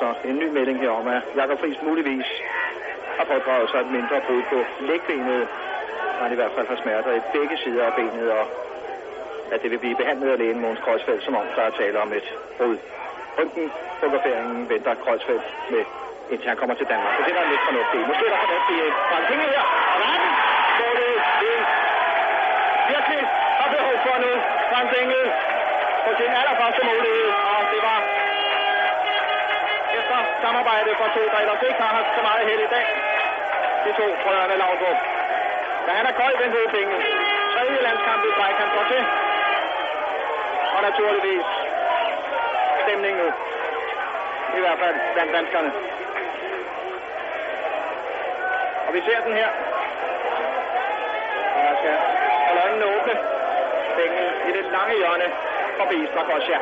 så en ny melding her om, at Jakob Friis muligvis har pådraget sig et mindre brud på lægbenet. Han i hvert fald har smerter i begge sider af benet, og at det vil blive behandlet af lægen Måns Kreuzfeldt, som om der er tale om et brud. Røntgen fotograferingen venter Kreuzfeldt med, indtil han kommer til Danmark. Så det er lidt fornuftigt. Måske er der fornuftigt i Frank Hinge her. Og der er den! Målet det virkelig har behov for nu. Frank Hinge på sin allerførste mulighed, samarbejde for to, der ellers ikke har haft så meget held i dag. De to brødrene Laudrup. Da han er kold, den hovedpenge. Tredje landskamp i træk, han går til. Og naturligvis stemning nu. I hvert fald blandt danskerne. Og vi ser den her. Og der skal holde øjnene åbne. Bænken i det lange hjørne forbi Strakosja.